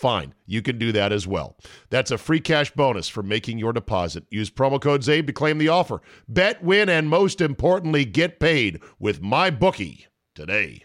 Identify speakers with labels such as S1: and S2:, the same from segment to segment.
S1: fine. You can do that as well. That's a free cash bonus for making your deposit. Use promo code CZABE to claim the offer. Bet, win, and most importantly, get paid with my bookie today.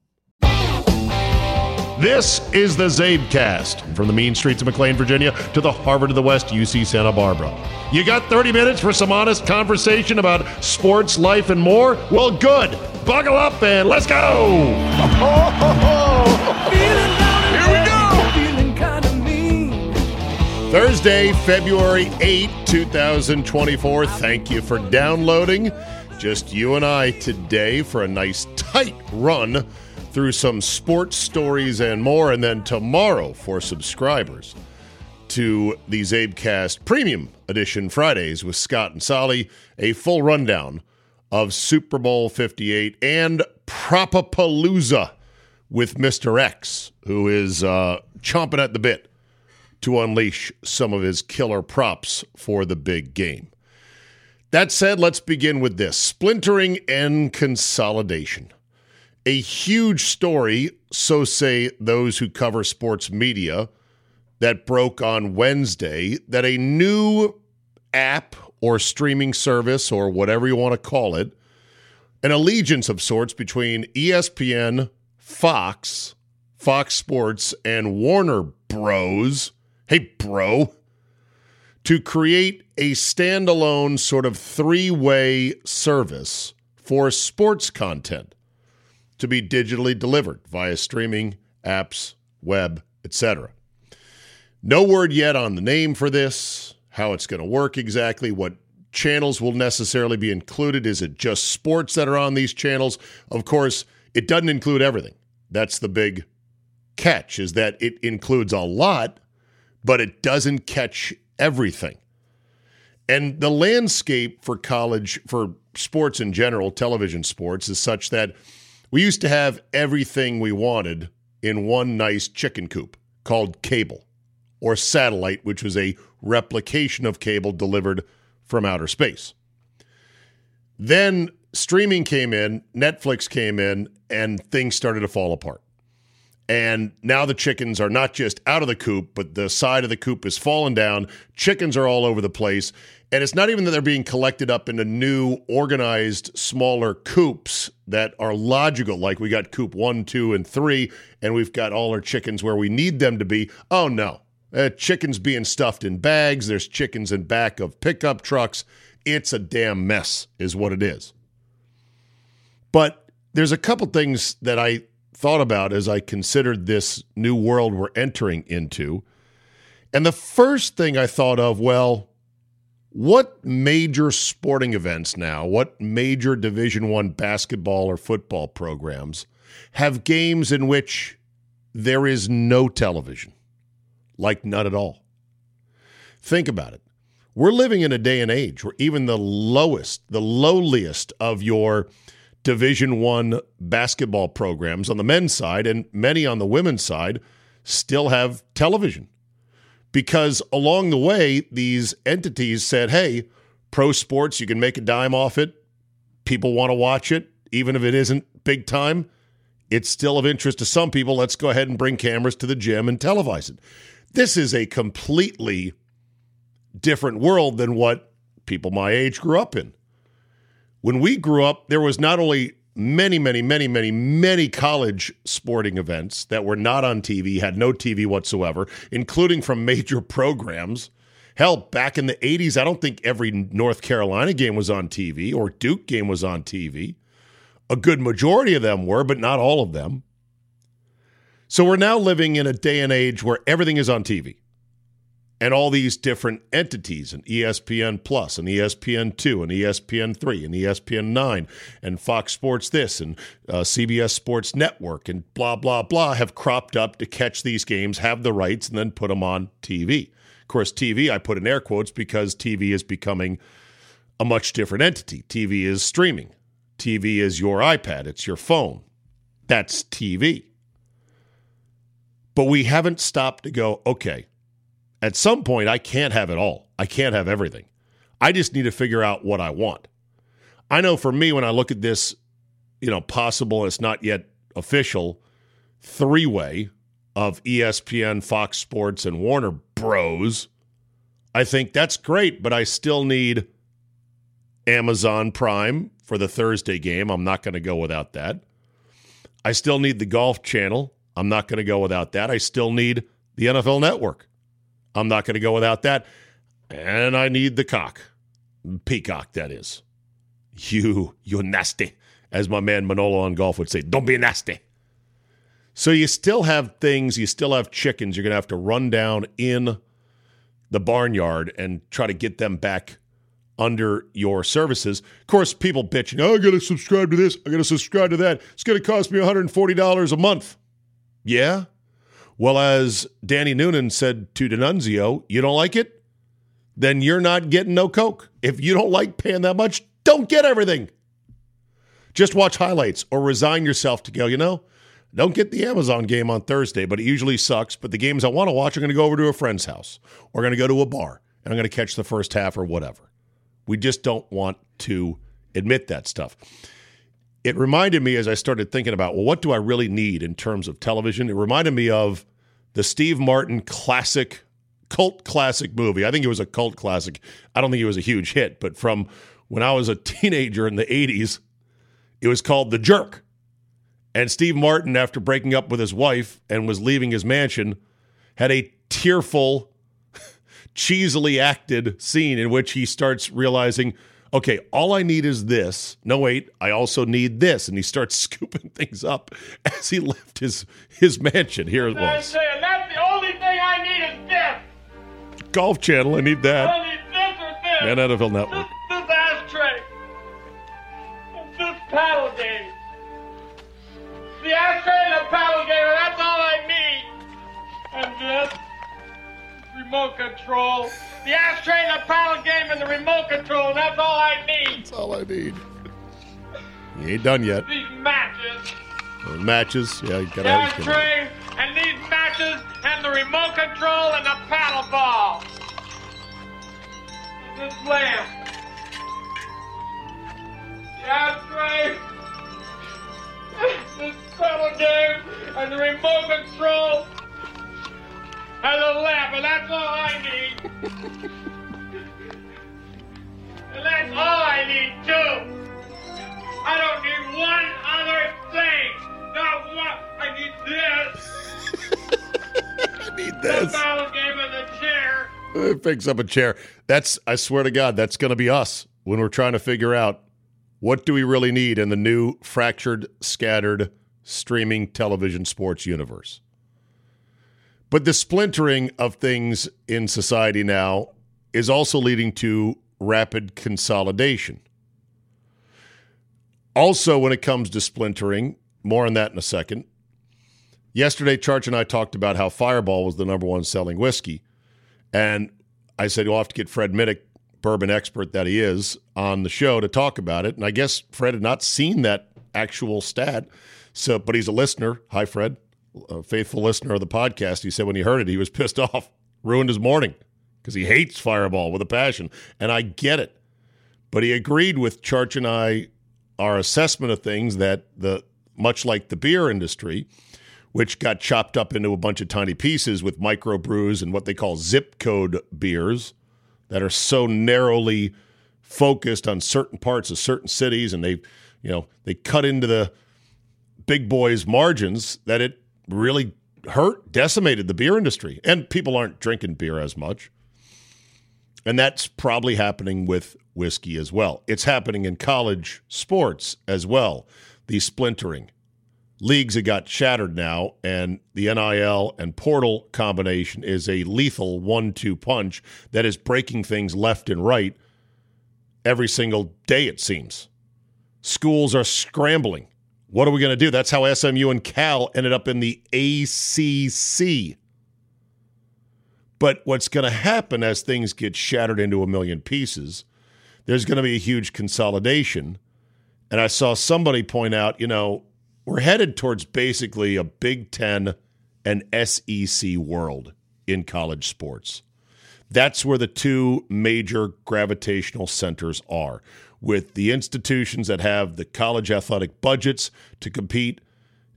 S1: This is the Czabecast from the mean streets of McLean, Virginia to the Harvard of the West, UC Santa Barbara. You got 30 minutes for some honest conversation about sports, life, and more? Well, good. Buckle up and let's go. Thursday, February 8, 2024. Thank you for downloading. Just you and I today for a nice tight run through some sports stories and more. And then tomorrow for subscribers to the Czabecast Premium Edition Fridays with Scott and Solly, a full rundown of Super Bowl 58 and Propapalooza with Mr. X, who is uh, chomping at the bit to unleash some of his killer props for the big game. That said, let's begin with this splintering and consolidation a huge story, so say those who cover sports media, that broke on Wednesday that a new app or streaming service or whatever you want to call it, an allegiance of sorts between ESPN, Fox, Fox Sports, and Warner Bros. Hey, bro. To create a standalone sort of three way service for sports content to be digitally delivered via streaming, apps, web, etc. No word yet on the name for this, how it's going to work exactly, what channels will necessarily be included. Is it just sports that are on these channels? Of course, it doesn't include everything. That's the big catch is that it includes a lot, but it doesn't catch everything. And the landscape for college, for sports in general, television sports, is such that we used to have everything we wanted in one nice chicken coop called cable or satellite, which was a replication of cable delivered from outer space. Then streaming came in, Netflix came in, and things started to fall apart. And now the chickens are not just out of the coop, but the side of the coop is falling down. Chickens are all over the place. And it's not even that they're being collected up into new, organized, smaller coops that are logical. Like we got coop one, two, and three, and we've got all our chickens where we need them to be. Oh, no. Uh, chickens being stuffed in bags. There's chickens in back of pickup trucks. It's a damn mess, is what it is. But there's a couple things that I thought about as I considered this new world we're entering into. And the first thing I thought of, well, what major sporting events now, what major Division 1 basketball or football programs have games in which there is no television? Like none at all. Think about it. We're living in a day and age where even the lowest, the lowliest of your division 1 basketball programs on the men's side and many on the women's side still have television. Because along the way these entities said hey pro sports you can make a dime off it. People want to watch it even if it isn't big time. It's still of interest to some people. Let's go ahead and bring cameras to the gym and televise it. This is a completely different world than what people my age grew up in when we grew up, there was not only many, many, many, many, many college sporting events that were not on TV, had no TV whatsoever, including from major programs. Hell, back in the 80s, I don't think every North Carolina game was on TV or Duke game was on TV. A good majority of them were, but not all of them. So we're now living in a day and age where everything is on TV and all these different entities and ESPN Plus and ESPN 2 and ESPN 3 and ESPN 9 and Fox Sports this and uh, CBS Sports Network and blah, blah, blah have cropped up to catch these games, have the rights, and then put them on TV. Of course, TV, I put in air quotes because TV is becoming a much different entity. TV is streaming, TV is your iPad, it's your phone. That's TV. But we haven't stopped to go, okay, at some point, I can't have it all. I can't have everything. I just need to figure out what I want. I know for me, when I look at this, you know, possible, it's not yet official, three way of ESPN, Fox Sports, and Warner Bros. I think that's great, but I still need Amazon Prime for the Thursday game. I'm not going to go without that. I still need the Golf Channel. I'm not going to go without that. I still need the NFL Network. I'm not going to go without that. And I need the cock. Peacock, that is. You, you're nasty. As my man Manolo on golf would say, don't be nasty. So you still have things, you still have chickens you're going to have to run down in the barnyard and try to get them back under your services. Of course, people bitching, oh, I got to subscribe to this, I got to subscribe to that. It's going to cost me $140 a month. Yeah, well, as Danny Noonan said to D'Annunzio, you don't like it? Then you're not getting no Coke. If you don't like paying that much, don't get everything. Just watch highlights or resign yourself to go, you know, don't get the Amazon game on Thursday, but it usually sucks. But the games I want to watch I'm going to go over to a friend's house or going to go to a bar and I'm going to catch the first half or whatever. We just don't want to admit that stuff it reminded me as I started thinking about, well, what do I really need in terms of television? It reminded me of the Steve Martin classic, cult classic movie. I think it was a cult classic. I don't think it was a huge hit, but from when I was a teenager in the 80s, it was called The Jerk. And Steve Martin, after breaking up with his wife and was leaving his mansion, had a tearful, cheesily acted scene in which he starts realizing okay, all I need is this. No, wait, I also need this. And he starts scooping things up as he left his his mansion. Here it was. Golf Channel, I need that.
S2: I need this or this.
S1: And NFL Network.
S2: This, this ashtray. This paddle game. The ashtray and the paddle game, and that's all I need. And this remote control. The ashtray, and the paddle game, and the remote control. And that's all I need.
S1: That's all I need. You ain't done yet.
S2: These matches.
S1: Those matches, yeah, you gotta
S2: The ashtray, and these matches and the remote control and the paddle ball. This lamp. That's right. This paddle game and the remote control and the lamp, and that's all I need. and that's all I need too. I don't need one other thing. Not one. I need this.
S1: I need this.
S2: and the chair.
S1: It picks up a chair. That's, I swear to God, that's going to be us when we're trying to figure out what do we really need in the new fractured, scattered, streaming television sports universe. But the splintering of things in society now is also leading to rapid consolidation. Also, when it comes to splintering, more on that in a second. Yesterday, Charge and I talked about how Fireball was the number one selling whiskey. And I said, you'll have to get Fred Minnick, bourbon expert that he is, on the show to talk about it. And I guess Fred had not seen that actual stat. So, but he's a listener. Hi, Fred, a faithful listener of the podcast. He said when he heard it, he was pissed off, ruined his morning because he hates Fireball with a passion. And I get it. But he agreed with Charch and I, our assessment of things that the much like the beer industry, which got chopped up into a bunch of tiny pieces with microbrews and what they call zip code beers that are so narrowly focused on certain parts of certain cities and they you know they cut into the big boys margins that it really hurt decimated the beer industry. And people aren't drinking beer as much. And that's probably happening with whiskey as well. It's happening in college sports as well the splintering leagues have got shattered now, and the NIL and portal combination is a lethal one two punch that is breaking things left and right every single day, it seems. Schools are scrambling. What are we going to do? That's how SMU and Cal ended up in the ACC. But what's going to happen as things get shattered into a million pieces, there's going to be a huge consolidation. And I saw somebody point out, you know, we're headed towards basically a Big Ten and SEC world in college sports. That's where the two major gravitational centers are, with the institutions that have the college athletic budgets to compete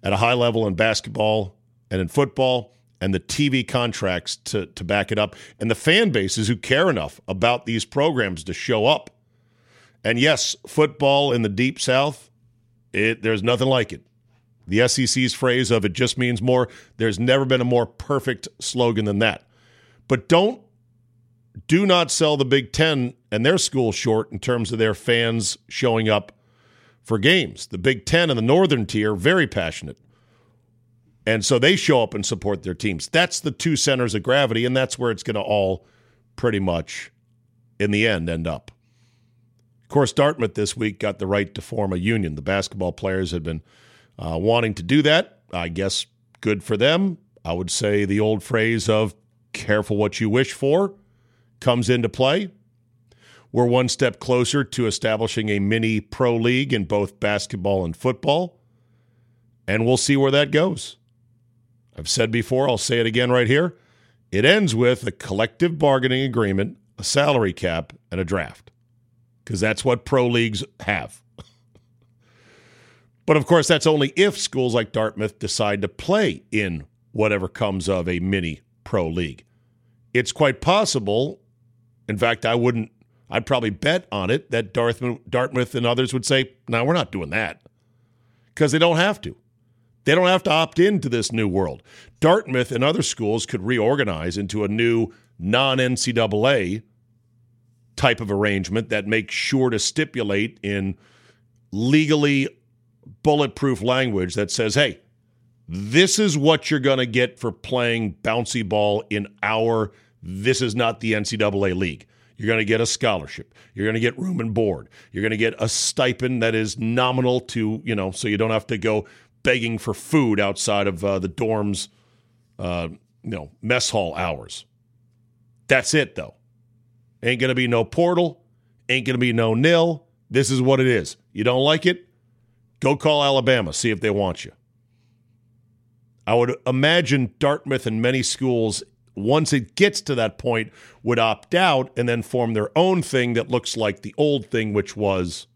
S1: at a high level in basketball and in football, and the TV contracts to, to back it up, and the fan bases who care enough about these programs to show up. And yes, football in the deep south, it, there's nothing like it. The SEC's phrase of it just means more, there's never been a more perfect slogan than that. But don't, do not sell the Big Ten and their school short in terms of their fans showing up for games. The Big Ten and the Northern tier, very passionate. And so they show up and support their teams. That's the two centers of gravity, and that's where it's going to all pretty much, in the end, end up. Course, Dartmouth this week got the right to form a union. The basketball players had been uh, wanting to do that. I guess good for them. I would say the old phrase of careful what you wish for comes into play. We're one step closer to establishing a mini pro league in both basketball and football, and we'll see where that goes. I've said before, I'll say it again right here. It ends with a collective bargaining agreement, a salary cap, and a draft, because that's what pro leagues have. But of course, that's only if schools like Dartmouth decide to play in whatever comes of a mini pro league. It's quite possible. In fact, I wouldn't, I'd probably bet on it that Dartmouth, Dartmouth and others would say, no, we're not doing that because they don't have to. They don't have to opt into this new world. Dartmouth and other schools could reorganize into a new non NCAA type of arrangement that makes sure to stipulate in legally bulletproof language that says, hey, this is what you're going to get for playing bouncy ball in our, this is not the NCAA league. You're going to get a scholarship. You're going to get room and board. You're going to get a stipend that is nominal to, you know, so you don't have to go begging for food outside of uh, the dorms, uh, you know, mess hall hours. That's it, though. Ain't going to be no portal. Ain't going to be no NIL. This is what it is. You don't like it? Go call Alabama, see if they want you. I would imagine Dartmouth and many schools, once it gets to that point, would opt out and then form their own thing that looks like the old thing, which was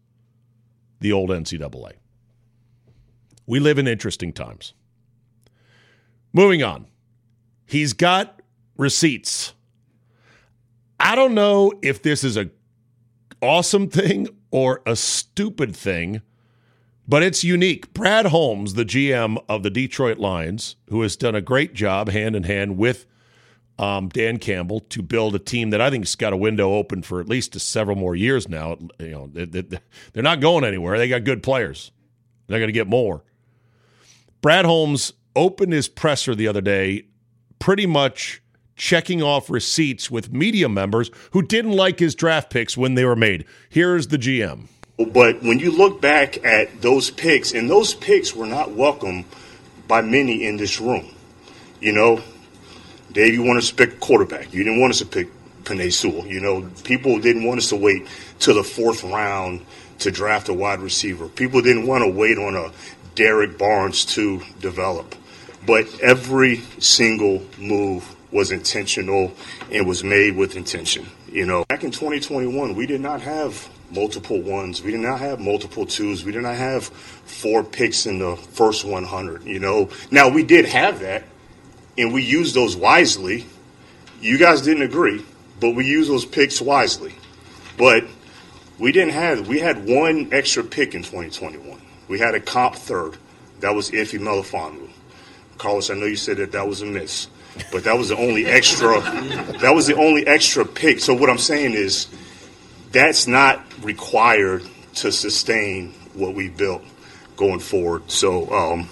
S1: the old NCAA. We live in interesting times. Moving on. He's got receipts. I don't know if this is a awesome thing or a stupid thing, but it's unique. Brad Holmes, the GM of the Detroit Lions, who has done a great job hand in hand with um, Dan Campbell to build a team that I think has got a window open for at least several more years now. You know, they're not going anywhere. They got good players. They're going to get more. Brad Holmes opened his presser the other day, pretty much checking off receipts with media members who didn't like his draft picks when they were made. Here's the GM.
S3: But when you look back at those picks, and those picks were not welcome by many in this room. You know, Dave, you want us to pick quarterback. You didn't want us to pick Penei Sewell. You know, people didn't want us to wait till the fourth round to draft a wide receiver. People didn't want to wait on a Derrick Barnes to develop. But every single move was intentional and was made with intention. You know, back in 2021, we did not have multiple ones. We did not have multiple twos. We did not have four picks in the first 100. You know, now we did have that, and we used those wisely. You guys didn't agree, but we used those picks wisely. But we didn't have. We had one extra pick in 2021. We had a comp third. That was Ife Melifonwu. Carlos, I know you said that that was a miss but that was the only extra. that was the only extra pick. So what I'm saying is, that's not required to sustain what we built going forward. So, um,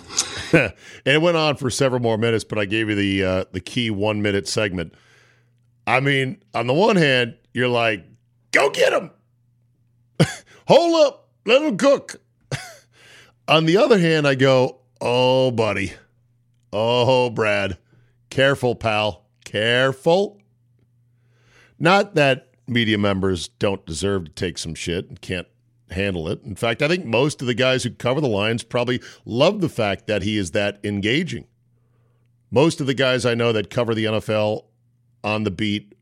S1: and it went on for several more minutes, but I gave you the uh, the key one minute segment. I mean, on the one hand, you're like, "Go get him, hold up, let him cook." on the other hand, I go, "Oh, buddy, oh, Brad." Careful, pal. Careful. Not that media members don't deserve to take some shit and can't handle it. In fact, I think most of the guys who cover the Lions probably love the fact that he is that engaging. Most of the guys I know that cover the NFL on the beat,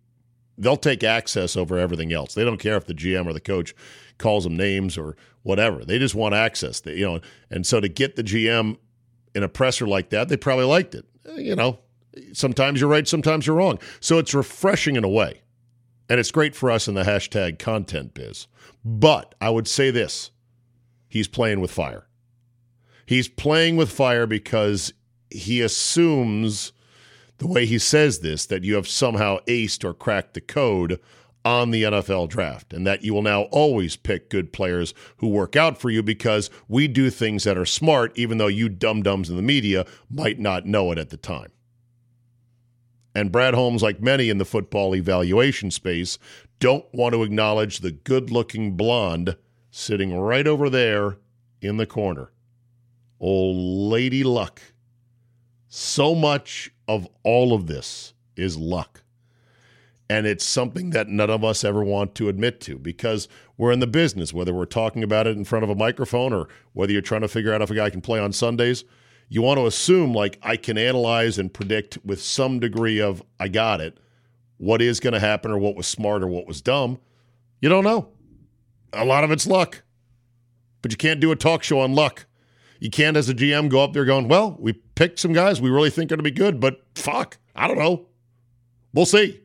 S1: they'll take access over everything else. They don't care if the GM or the coach calls them names or whatever. They just want access. They, you know, and so to get the GM in a presser like that, they probably liked it. You know, sometimes you're right, sometimes you're wrong. So it's refreshing in a way. And it's great for us in the hashtag content biz. But I would say this he's playing with fire. He's playing with fire because he assumes the way he says this that you have somehow aced or cracked the code on the NFL draft and that you will now always pick good players who work out for you because we do things that are smart, even though you dum dums in the media might not know it at the time. And Brad Holmes, like many in the football evaluation space, don't want to acknowledge the good looking blonde sitting right over there in the corner. Old Lady Luck. So much of all of this is luck. And it's something that none of us ever want to admit to because we're in the business, whether we're talking about it in front of a microphone or whether you're trying to figure out if a guy can play on Sundays you want to assume like I can analyze and predict with some degree of I got it what is going to happen or what was smart or what was dumb. You don't know. A lot of it's luck. But you can't do a talk show on luck. You can't, as a GM, go up there going, well, we picked some guys we really think are going to be good, but fuck, I don't know. We'll see.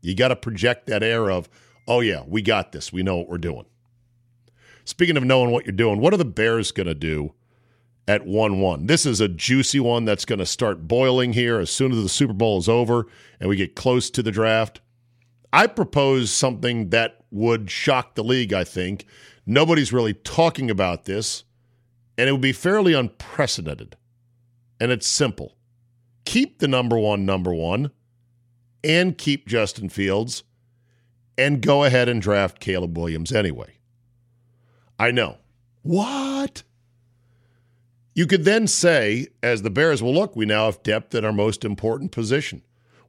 S1: You got to project that air of, oh, yeah, we got this. We know what we're doing. Speaking of knowing what you're doing, what are the Bears going to do at 1 1. This is a juicy one that's going to start boiling here as soon as the Super Bowl is over and we get close to the draft. I propose something that would shock the league, I think. Nobody's really talking about this, and it would be fairly unprecedented. And it's simple keep the number one, number one, and keep Justin Fields, and go ahead and draft Caleb Williams anyway. I know. What? You could then say, as the Bears, well, look, we now have depth at our most important position.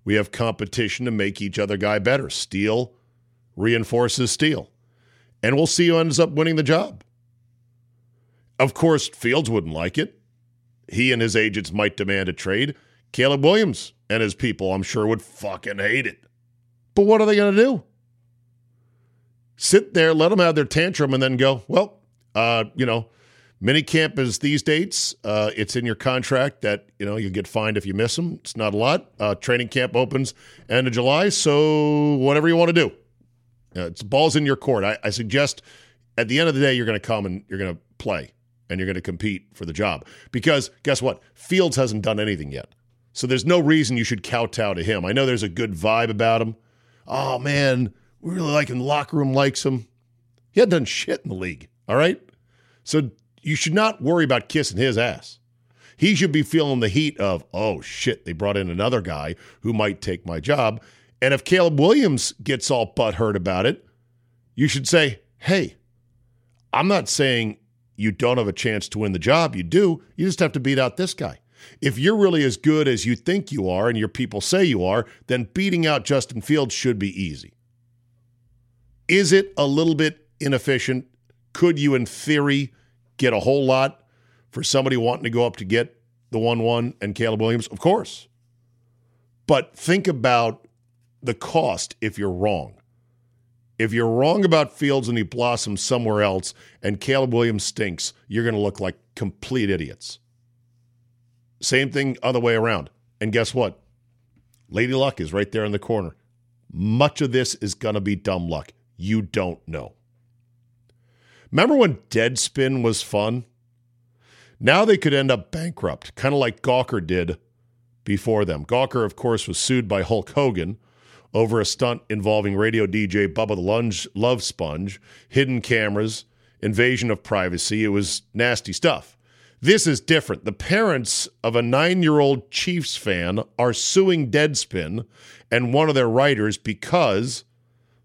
S1: We have competition to make each other guy better. Steele reinforces Steele. And we'll see who ends up winning the job. Of course, Fields wouldn't like it. He and his agents might demand a trade. Caleb Williams and his people, I'm sure, would fucking hate it. But what are they going to do? Sit there, let them have their tantrum, and then go, well, uh, you know, Minicamp is these dates. Uh, it's in your contract that you know you get fined if you miss them. It's not a lot. Uh, training camp opens end of July, so whatever you want to do, uh, it's balls in your court. I, I suggest at the end of the day you're going to come and you're going to play and you're going to compete for the job because guess what? Fields hasn't done anything yet, so there's no reason you should kowtow to him. I know there's a good vibe about him. Oh man, we really like him. The locker room likes him. He hadn't done shit in the league. All right, so you should not worry about kissing his ass. He should be feeling the heat of, oh shit, they brought in another guy who might take my job. And if Caleb Williams gets all butthurt about it, you should say, hey, I'm not saying you don't have a chance to win the job. You do. You just have to beat out this guy. If you're really as good as you think you are and your people say you are, then beating out Justin Fields should be easy. Is it a little bit inefficient? Could you, in theory, get a whole lot for somebody wanting to go up to get the 1 1 and Caleb Williams? Of course. But think about the cost if you're wrong. If you're wrong about Fields and he blossoms somewhere else and Caleb Williams stinks, you're going to look like complete idiots. Same thing other way around. And guess what? Lady Luck is right there in the corner. Much of this is going to be dumb luck. You don't know. Remember when Deadspin was fun? Now they could end up bankrupt, kind of like Gawker did before them. Gawker, of course, was sued by Hulk Hogan over a stunt involving radio DJ Bubba the Lunge, Love Sponge, hidden cameras, invasion of privacy. It was nasty stuff. This is different. The parents of a nine year old Chiefs fan are suing Deadspin and one of their writers because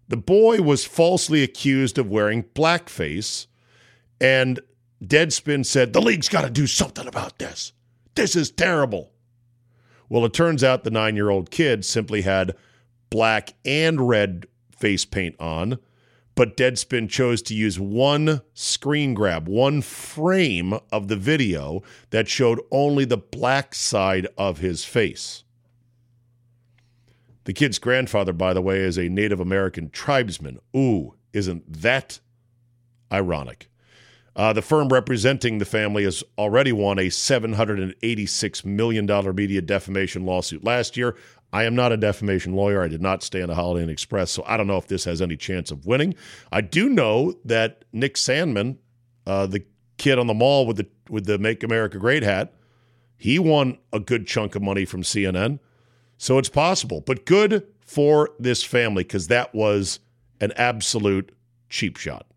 S1: the boy was falsely accused of wearing blackface, and Deadspin said, The league's got to do something about this. This is terrible. Well, it turns out the nine year old kid simply had black and red face paint on, but Deadspin chose to use one screen grab, one frame of the video that showed only the black side of his face. The kid's grandfather, by the way, is a Native American tribesman. Ooh, isn't that ironic? Uh, the firm representing the family has already won a $786 million media defamation lawsuit last year. I am not a defamation lawyer. I did not stay on the Holiday Inn Express, so I don't know if this has any chance of winning. I do know that Nick Sandmann, uh, the kid on the mall with the with the "Make America Great" hat, he won a good chunk of money from CNN. So it's possible, but good for this family because that was an absolute cheap shot.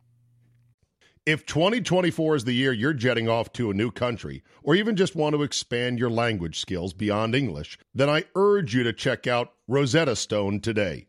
S1: If 2024 is the year you're jetting off to a new country, or even just want to expand your language skills beyond English, then I urge you to check out Rosetta Stone today.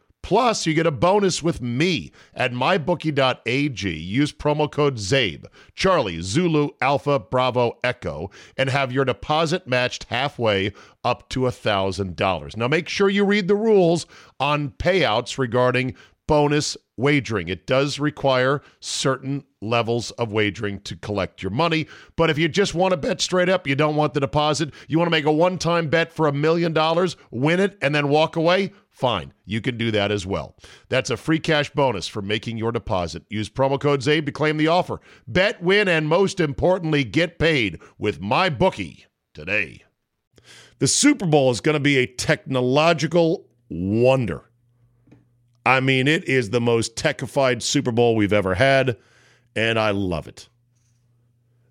S1: Plus, you get a bonus with me at mybookie.ag. Use promo code CZABE, Charlie, Zulu, Alpha, Bravo, Echo, and have your deposit matched halfway up to $1,000. Now, make sure you read the rules on payouts regarding bonus wagering. It does require certain levels of wagering to collect your money. But if you just want to bet straight up, you don't want the deposit, you want to make a one time bet for a million dollars, win it, and then walk away, fine. You can do that as well. That's a free cash bonus for making your deposit. Use promo code CZABE to claim the offer. Bet, win, and most importantly, get paid with my bookie today. The Super Bowl is going to be a technological wonder. I mean, it is the most techified Super Bowl we've ever had, and I love it.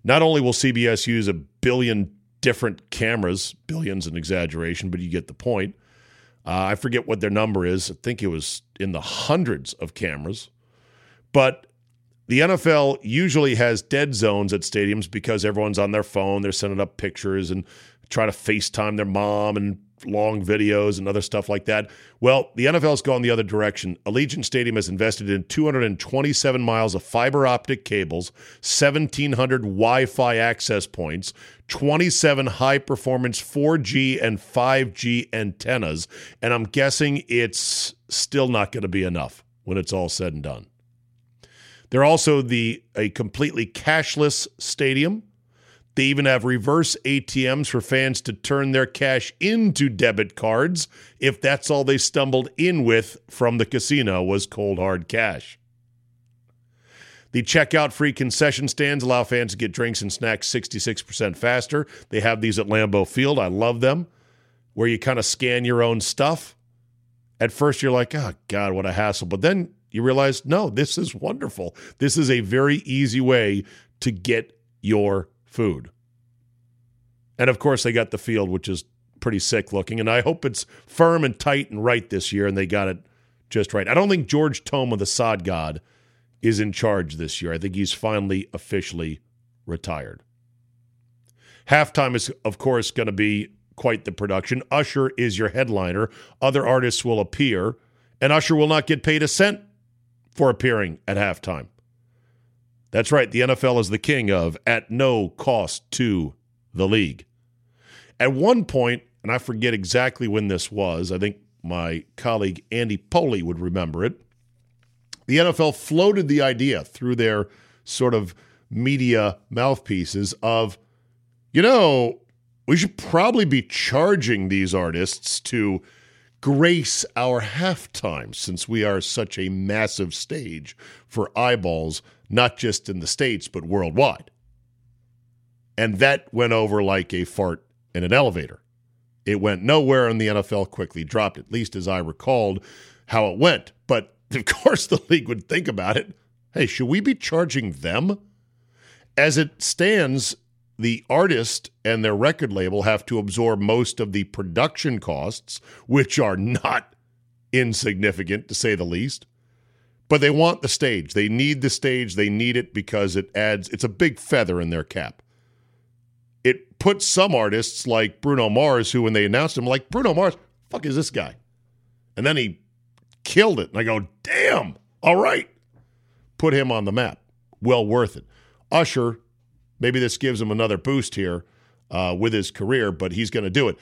S1: Not only will CBS use a billion different cameras, billions an exaggeration, but you get the point. Uh, I forget what their number is. I think it was in the hundreds of cameras. But the NFL usually has dead zones at stadiums because everyone's on their phone. They're sending up pictures and try to FaceTime their mom and long videos and other stuff like that. Well, the NFL's gone the other direction. Allegiant Stadium has invested in 227 miles of fiber optic cables, 1,700 Wi Fi access points, 27 high performance 4G and 5G antennas. And I'm guessing it's still not going to be enough when it's all said and done. They're also the a completely cashless stadium they even have reverse ATMs for fans to turn their cash into debit cards if that's all they stumbled in with from the casino was cold hard cash. The checkout free concession stands allow fans to get drinks and snacks 66% faster. They have these at Lambeau Field. I love them, where you kind of scan your own stuff. At first, you're like, oh, God, what a hassle. But then you realize, no, this is wonderful. This is a very easy way to get your food. And of course, they got the field, which is pretty sick looking. And I hope it's firm and tight and right this year, and they got it just right. I don't think George Toma, the sod god, is in charge this year. I think he's finally officially retired. Halftime is, of course, going to be quite the production. Usher is your headliner. Other artists will appear, and Usher will not get paid a cent for appearing at halftime. That's right. The NFL is the king of at no cost to the league. At one point, and I forget exactly when this was, I think my colleague Andy Pollin would remember it. The NFL floated the idea through their sort of media mouthpieces of, you know, we should probably be charging these artists to grace our halftime since we are such a massive stage for eyeballs not just in the States, but worldwide. And that went over like a fart in an elevator. It went nowhere, and the NFL quickly dropped at least as I recalled how it went. But of course, the league would think about it. Hey, should we be charging them? As it stands, the artist and their record label have to absorb most of the production costs, which are not insignificant to say the least. But they want the stage. They need the stage. They need it because it adds, it's a big feather in their cap. It puts some artists like Bruno Mars, who when they announced him, like, Bruno Mars, fuck is this guy? And then he killed it. And I go, damn, all right. Put him on the map. Well worth it. Usher, maybe this gives him another boost here uh, with his career, but he's going to do it.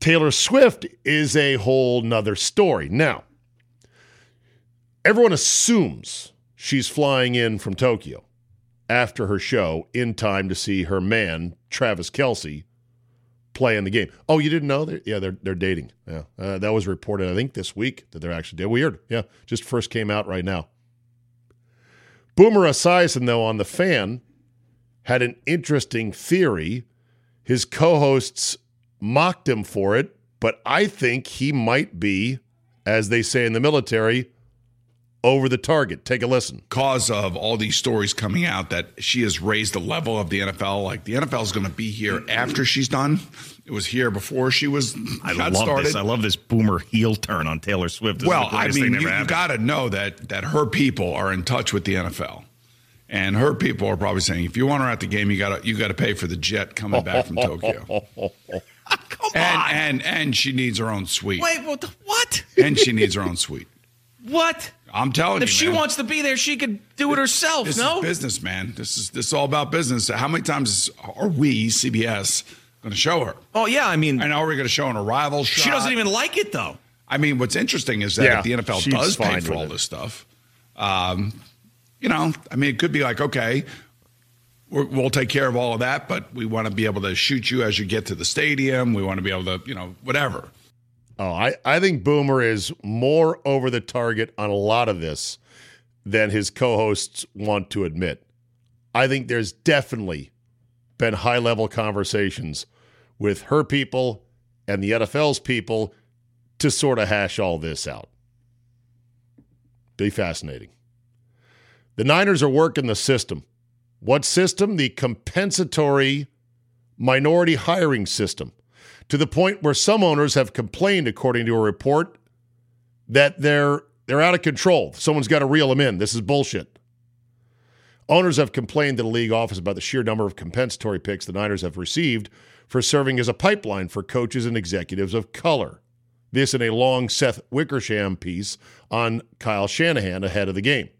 S1: Taylor Swift is a whole nother story. Now, everyone assumes she's flying in from Tokyo after her show in time to see her man, Travis Kelce, play in the game. Oh, you didn't know? They're, yeah, they're, they're dating. Yeah. Uh, that was reported, I think, this week that they're actually dating. Weird. Yeah. Just first came out right now. Boomer Esiason, though, on The Fan, had an interesting theory. His co hosts mocked him for it, but I think he might be, as they say in the military, over the target. Take a listen.
S4: Cause of all these stories coming out that she has raised the level of the NFL. Like the NFL is going to be here after she's done. It was here before she was.
S5: I
S4: got
S5: love
S4: started.
S5: this. I love this boomer heel turn on Taylor Swift. This is
S4: well,
S5: the
S4: I
S5: greatest
S4: mean,
S5: thing
S4: you,
S5: ever
S4: you got to know that that her people are in touch with the NFL, and her people are probably saying, if you want her at the game, you got to you got to pay for the jet coming back from Tokyo,
S5: Come
S4: and
S5: on.
S4: and and she needs her own suite,
S5: Wait, what? The, what?
S4: and she needs her own suite.
S5: What?
S4: I'm telling
S5: If
S4: you, if
S5: she
S4: man.
S5: wants to be there, she could do it herself.
S4: This
S5: no.
S4: is business, man. This is this is all about business. How many times are we CBS going to show her?
S5: oh yeah, I mean,
S4: And are we going to show an arrival shot?
S5: she doesn't even like it though.
S4: I mean, what's interesting is that
S1: Yeah,
S4: if the NFL does pay for all
S1: it.
S4: this stuff, um, you know, I mean, it could be like, okay, we're, we'll take care of all of that, but we want to be able to shoot you as you get to the stadium. We want to be able to, you know, whatever.
S1: Oh, I, I think Boomer is more over the target on a lot of this than his co hosts want to admit. I think there's definitely been high level conversations with her people and the NFL's people to sort of hash all this out. Be fascinating. The Niners are working the system. What system? The compensatory minority hiring system to the point where some owners have complained, according to a report, that they're they're out of control. Someone's got to reel them in. This is bullshit. Owners have complained to the league office about the sheer number of compensatory picks the Niners have received for serving as a pipeline for coaches and executives of color. This in a long Seth Wickersham piece on Kyle Shanahan ahead of the game.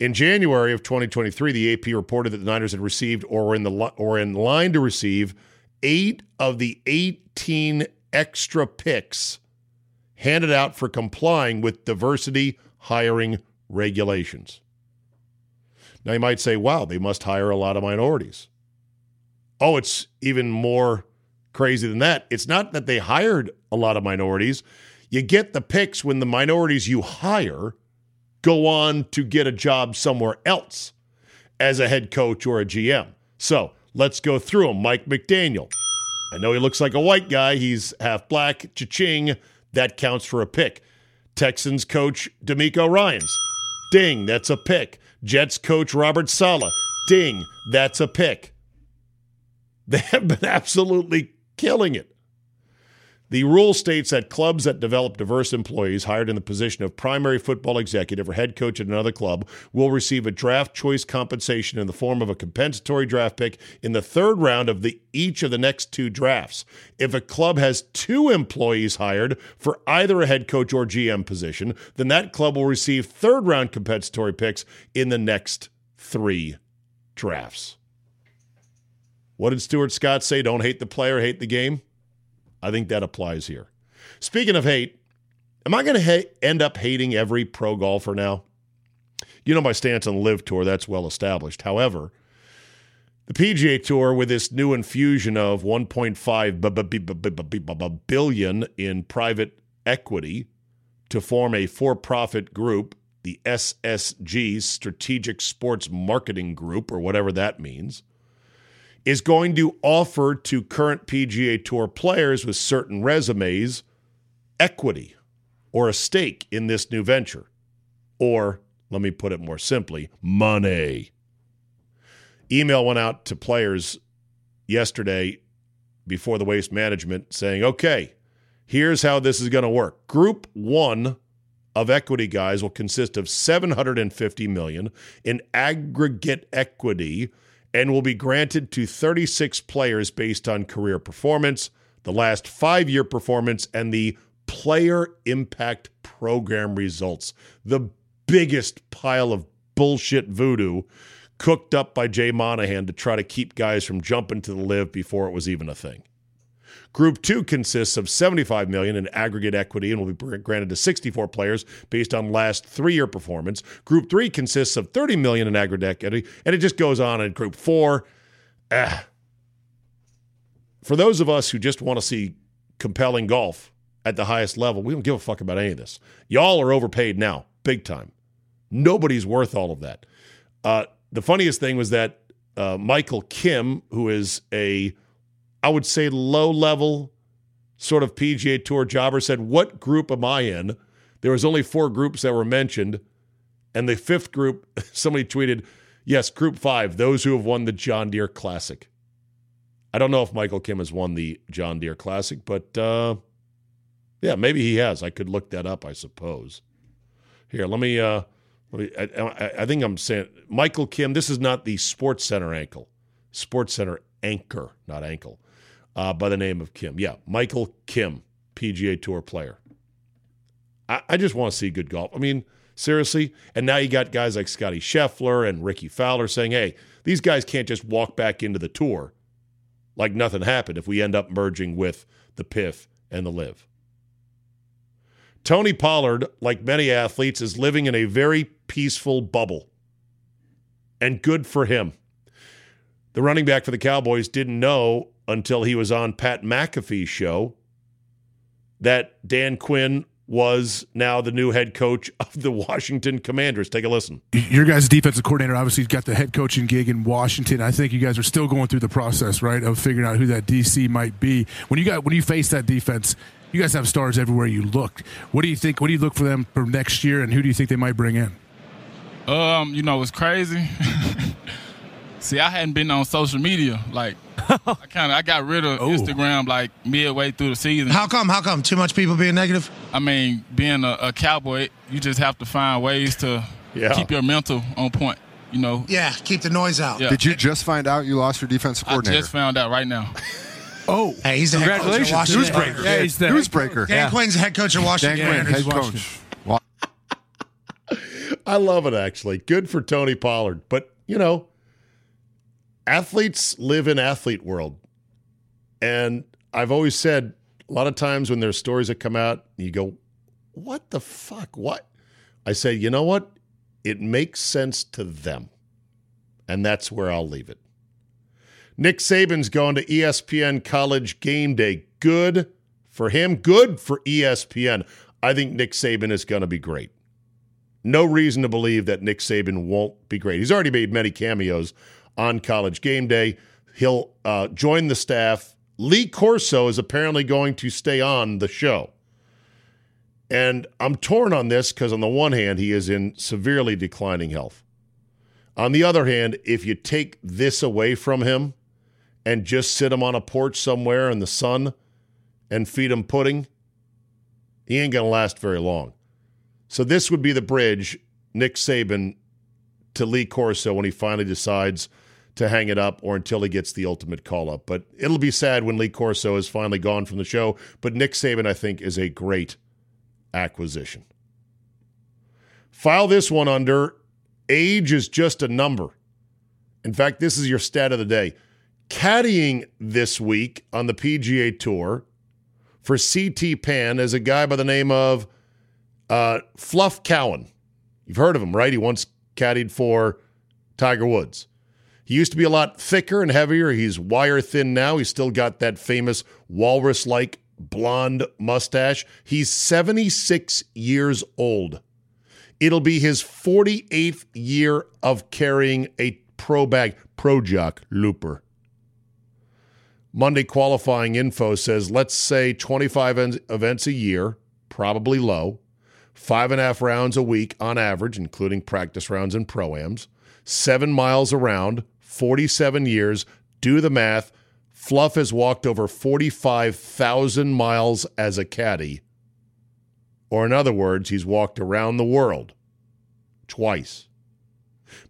S1: In January of 2023, the AP reported that the Niners had received or were in the li- or in line to receive eight of the 18 extra picks handed out for complying with diversity hiring regulations. Now you might say, wow, they must hire a lot of minorities. Oh, it's even more crazy than that. It's not that they hired a lot of minorities. You get the picks when the minorities you hire go on to get a job somewhere else as a head coach or a GM. So let's go through them. Mike McDaniel. I know he looks like a white guy. He's half black. Cha-ching. That counts for a pick. Texans coach DeMeco Ryans. Ding. That's a pick. Jets coach Robert Saleh. Ding. That's a pick. They have been absolutely killing it. The rule states that clubs that develop diverse employees hired in the position of primary football executive or head coach at another club will receive a draft choice compensation in the form of a compensatory draft pick in the third round of the each of the next two drafts. If a club has two employees hired for either a head coach or GM position, then that club will receive third round compensatory picks in the next 3 drafts. What did Stuart Scott say? Don't hate the player, hate the game. I think that applies here. Speaking of hate, am I going to ha- end up hating every pro golfer now? You know my stance on the LIV Tour, that's well established. However, the PGA Tour, with this new infusion of 1.5 b- b- b- b- b- b- b- billion in private equity to form a for-profit group, the SSG, Strategic Sports Marketing Group, or whatever that means, is going to offer to current PGA Tour players with certain resumes equity or a stake in this new venture. Or, let me put it more simply, money. Email went out to players yesterday before the waste management saying, okay, here's how this is going to work. Group one of equity guys will consist of 750 million in aggregate equity and will be granted to 36 players based on career performance, the last five year performance, and the player impact program results. The biggest pile of bullshit voodoo cooked up by Jay Monahan to try to keep guys from jumping to the LIV before it was even a thing. Group 2 consists of 75 million in aggregate equity and will be granted to 64 players based on last 3-year performance. Group 3 consists of 30 million in aggregate equity and it just goes on in group 4. Ah. For those of us who just want to see compelling golf at the highest level, we don't give a fuck about any of this. Y'all are overpaid now, big time. Nobody's worth all of that. Uh, the funniest thing was that uh, Michael Kim, who is a I would say low level sort of PGA Tour jobber said, What group am I in there was only four groups that were mentioned, and the fifth group, somebody tweeted, "Yes, Group Five, those who have won the John Deere Classic." I don't know if Michael Kim has won the John Deere Classic, but uh, yeah, maybe he has. I could look that up, I suppose. Here, let me. Uh, let me. I, I, I think I'm saying Michael Kim. This is not the Sports Center ankle, Sports Center anchor, not ankle, uh, by the name of Kim. Yeah, Michael Kim, PGA Tour player. I, I just want to see good golf. I mean, seriously. And now you got guys like Scotty Scheffler and Rickie Fowler saying, "Hey, these guys can't just walk back into the tour like nothing happened if we end up merging with the PIF and the LIV." Tony Pollard, like many athletes, is living in a very peaceful bubble. And good for him. The running back for the Cowboys didn't know until he was on Pat McAfee's show that Dan Quinn was now the new head coach of the Washington Commanders. Take a listen.
S6: Your guys' defensive coordinator obviously got the head coaching gig in Washington. I think you guys are still going through the process, right, of figuring out who that DC might be. When you got when you face that defense, you guys have stars everywhere you look. What do you think? What do you look for them for next year, and who do you think they might bring in?
S7: Um, you know, it's crazy. See, I hadn't been on social media. Like, I kind of I got rid of
S6: Oh.
S7: Instagram like midway through the season.
S8: How come? How come? Too much people being negative?
S7: I mean, being a, a cowboy, you just have to find ways to
S1: Yeah.
S7: keep your mental on point. You know.
S8: Yeah, keep the noise out.
S7: Yeah.
S9: Did you just find out you lost your defensive coordinator?
S7: I just found out right now.
S6: Oh,
S8: Hey, he's the head coach of Washington.
S6: Newsbreaker. Yeah, he's the
S9: Newsbreaker.
S8: Dan Quinn's the head coach of Washington.
S9: Dan
S6: Quinn,
S9: head coach.
S1: I love it, actually. Good for Tony Pollard. But, you know, athletes live in athlete world. And I've always said a lot of times when there's stories that come out, you go, what the fuck? What? I say, you know what? It makes sense to them. And that's where I'll leave it. Nick Saban's going to ESPN College Game Day. Good for him. Good for ESPN. I think Nick Saban is going to be great. No reason to believe that Nick Saban won't be great. He's already made many cameos on College Game Day. He'll uh, join the staff. Lee Corso is apparently going to stay on the show. And I'm torn on this because, on the one hand, he is in severely declining health. On the other hand, if you take this away from him and just sit him on a porch somewhere in the sun and feed him pudding, he ain't going to last very long. So this would be the bridge, Nick Saban to Lee Corso when he finally decides to hang it up or until he gets the ultimate call up. But it'll be sad when Lee Corso is finally gone from the show. But Nick Saban, I think, is a great acquisition. File this one under age is just a number. In fact, this is your stat of the day. Caddying this week on the PGA Tour for CT Pan is a guy by the name of uh, Fluff Cowan. You've heard of him, right? He once caddied for Tiger Woods. He used to be a lot thicker and heavier. He's wire thin now. He's still got that famous walrus like blonde mustache. He's 76 years old. It'll be his 48th year of carrying a pro bag, Pro Jock Looper. Monday qualifying info says let's say 25 en- events a year, probably low, five and a half rounds a week on average, including practice rounds and proams, seven miles around, 47 years. Do the math. Fluff has walked over 45,000 miles as a caddy. Or, in other words, he's walked around the world twice.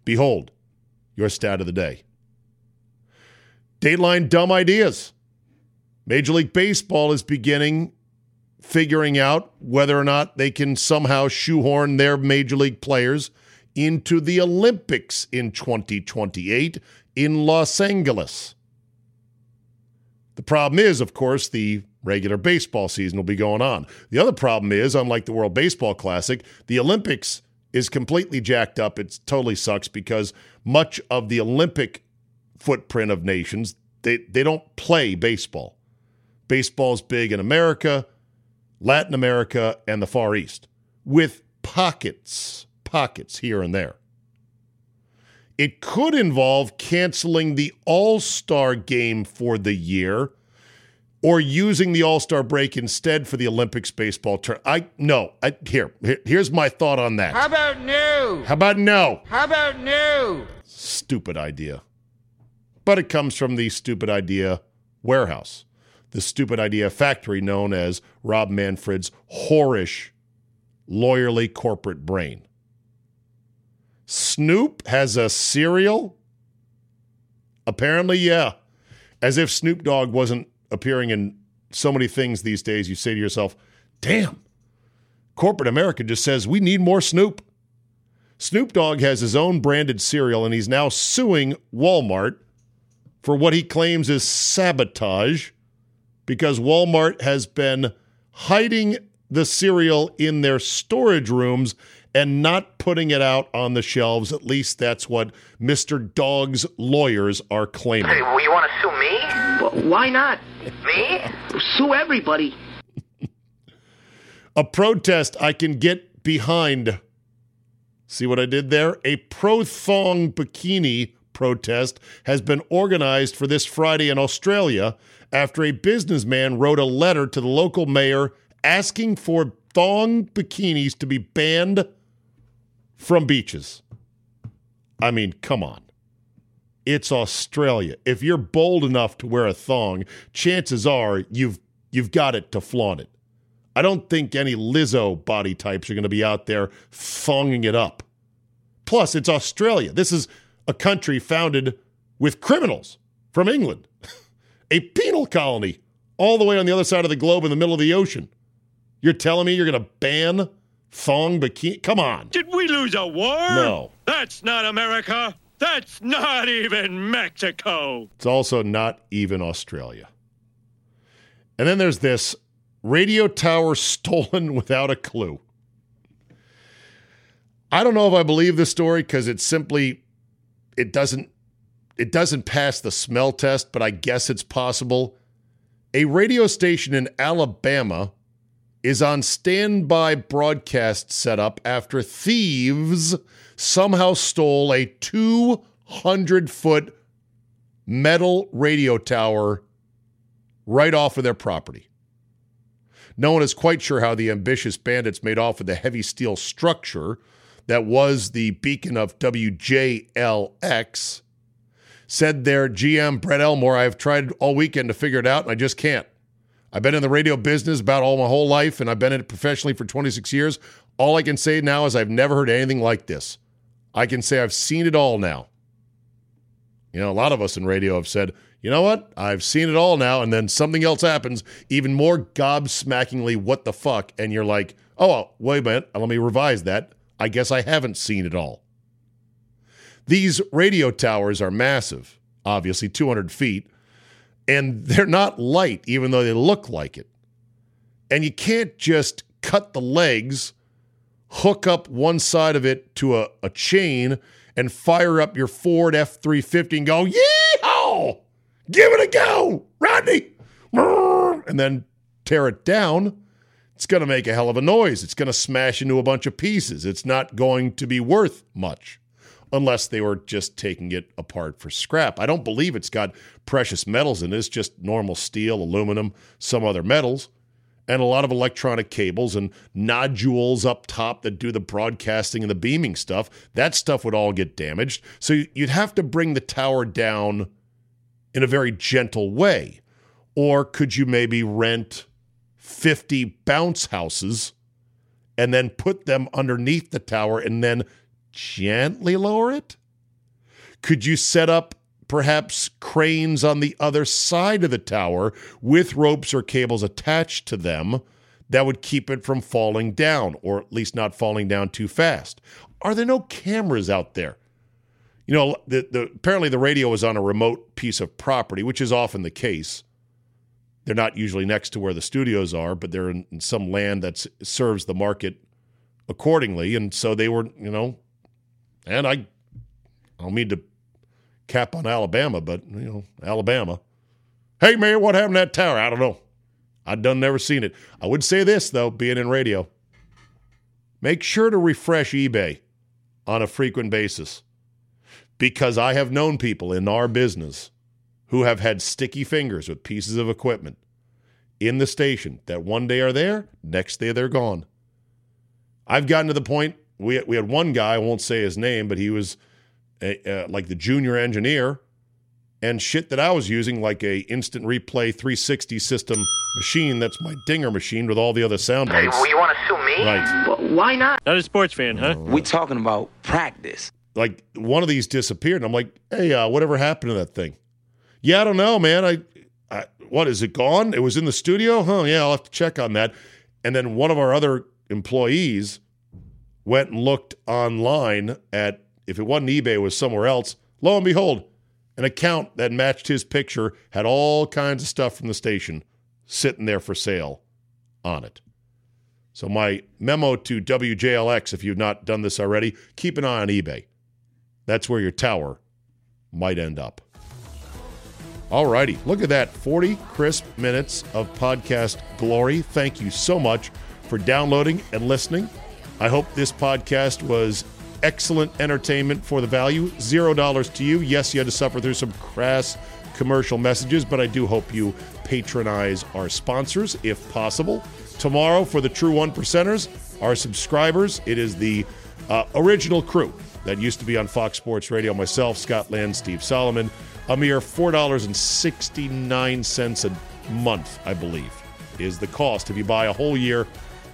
S1: Behold, your stat of the day. Dateline dumb ideas. Major League Baseball is beginning figuring out whether or not they can somehow shoehorn their major league players into the Olympics in 2028 in Los Angeles. The problem is, of course, the regular baseball season will be going on. The other problem is, unlike the World Baseball Classic, the Olympics is completely jacked up. It totally sucks because much of the Olympic footprint of nations, they, they don't play baseball. Baseball's big in America, Latin America, and the Far East, with pockets, pockets here and there. It could involve canceling the All Star game for the year. or using the All Star break instead for the Olympics baseball turn. I no. I, here, here, here's my thought on that.
S2: How about no?
S1: How about no?
S2: How about no?
S1: Stupid idea. But it comes from the stupid idea warehouse, the stupid idea factory known as Rob Manfred's whorish, lawyerly corporate brain. Snoop has a cereal? Apparently, yeah. As if Snoop Dogg wasn't appearing in so many things these days, you say to yourself, damn, corporate America just says we need more Snoop. Snoop Dogg has his own branded cereal and he's now suing Walmart for what he claims is sabotage because Walmart has been hiding the cereal in their storage rooms and not putting it out on the shelves. At least that's what Mr. Dogg's lawyers are claiming.
S10: Hey, well, you want to sue me? why not? Me? Sue everybody.
S1: A protest I can get behind. See what I did there? A pro thong bikini protest has been organized for this Friday in Australia after a businessman wrote a letter to the local mayor asking for thong bikinis to be banned from beaches. I mean, come on. It's Australia. If you're bold enough to wear a thong, chances are you've you've got it to flaunt it. I don't think any Lizzo body types are going to be out there thonging it up. Plus, it's Australia. This is a country founded with criminals from England, a penal colony all the way on the other side of the globe in the middle of the ocean. You're telling me you're going to ban thong bikini? Come on.
S11: Did we lose a war?
S1: No.
S11: That's not America. That's not even Mexico.
S1: It's also not even Australia. And then there's this radio tower stolen without a clue. I don't know if I believe this story because it simply it doesn't it doesn't pass the smell test, but I guess it's possible. A radio station in Alabama is on standby broadcast setup after thieves somehow stole a 200 foot metal radio tower right off of their property. No one is quite sure how the ambitious bandits made off with the heavy steel structure that was the beacon of WJLX. Said their GM, Brett Elmore, I've tried all weekend to figure it out and I just can't. I've been in the radio business about all my whole life and I've been in it professionally for 26 years. All I can say now is I've never heard anything like this. I can say I've seen it all now. You know, a lot of us in radio have said, you know what? I've seen it all now. And then something else happens, even more gobsmackingly, what the fuck? And you're like, oh, wait a minute. Let me revise that. I guess I haven't seen it all. These radio towers are massive, obviously 200 feet, and they're not light, even though they look like it. And you can't just cut the legs, hook up one side of it to a, a chain, and fire up your Ford F 350 and go, yeehaw! Give it a go, Rodney! And then tear it down. It's going to make a hell of a noise. It's going to smash into a bunch of pieces. It's not going to be worth much unless they were just taking it apart for scrap. I don't believe it's got precious metals in it. It's just normal steel, aluminum, some other metals, and a lot of electronic cables and nodules up top that do the broadcasting and the beaming stuff. That stuff would all get damaged. So you'd have to bring the tower down in a very gentle way. Or could you maybe rent 50 bounce houses and then put them underneath the tower and then gently lower it? Could you set up perhaps cranes on the other side of the tower with ropes or cables attached to them that would keep it from falling down, or at least not falling down too fast? Are there no cameras out there? You know, the, the, apparently the radio is on a remote piece of property, which is often the case. They're not usually next to where the studios are, but they're in, in some land that serves the market accordingly. And so they were, you know, and I, I don't mean to cap on Alabama, but you know, Alabama. Hey man, what happened to that tower? I don't know. I done never seen it. I would say this though, being in radio. Make sure to refresh eBay on a frequent basis. Because I have known people in our business who have had sticky fingers with pieces of equipment in the station that one day are there, next day they're gone. I've gotten to the point we we had one guy, I won't say his name, but he was a, uh, like the junior engineer and shit that I was using like a instant replay 360 system machine that's my dinger machine with all the other sound bites.
S10: you want to sue me?
S1: Right.
S10: Well, why not?
S11: Not a sports fan, huh?
S12: We talking about practice.
S1: Like one of these disappeared and I'm like, "Hey, uh, whatever happened to that thing?" Yeah, I don't know, man. I, I what is it gone? It was in the studio? Huh, yeah, I'll have to check on that. And then one of our other employees went and looked online at if it wasn't eBay, it was somewhere else. Lo and behold, an account that matched his picture had all kinds of stuff from the station sitting there for sale on it. So my memo to WJLX, if you've not done this already, keep an eye on eBay. That's where your tower might end up. All righty. Look at that. 40 crisp minutes of podcast glory. Thank you so much for downloading and listening. I hope this podcast was excellent entertainment for the value. Zero dollars to you. Yes, you had to suffer through some crass commercial messages, but I do hope you patronize our sponsors if possible. Tomorrow, for the true one percenters, our subscribers, it is the uh, original crew that used to be on Fox Sports Radio. Myself, Scott Land, Steve Solomon. A mere $4.69 a month, I believe, is the cost if you buy a whole year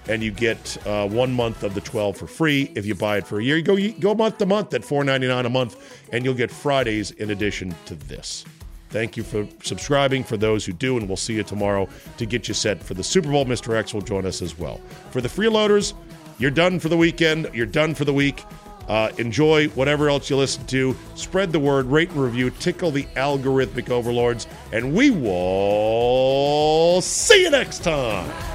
S1: and you get uh, one month of the 12 for free. If you buy it for a year, you go, you go month to month at $4.99 a month, and you'll get Fridays in addition to this. Thank you for subscribing for those who do, and we'll see you tomorrow to get you set for the Super Bowl. Mr. X will join us as well. For the freeloaders, you're done for the weekend. You're done for the week. Uh, enjoy whatever else you listen to. Spread the word, rate and review, tickle the algorithmic overlords, and we will see you next time.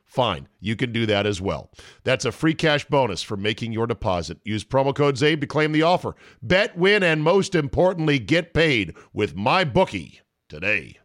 S1: fine. You can do that as well. That's a free cash bonus for making your deposit. Use promo code CZABE to claim the offer. Bet, win, and most importantly, get paid with my bookie today.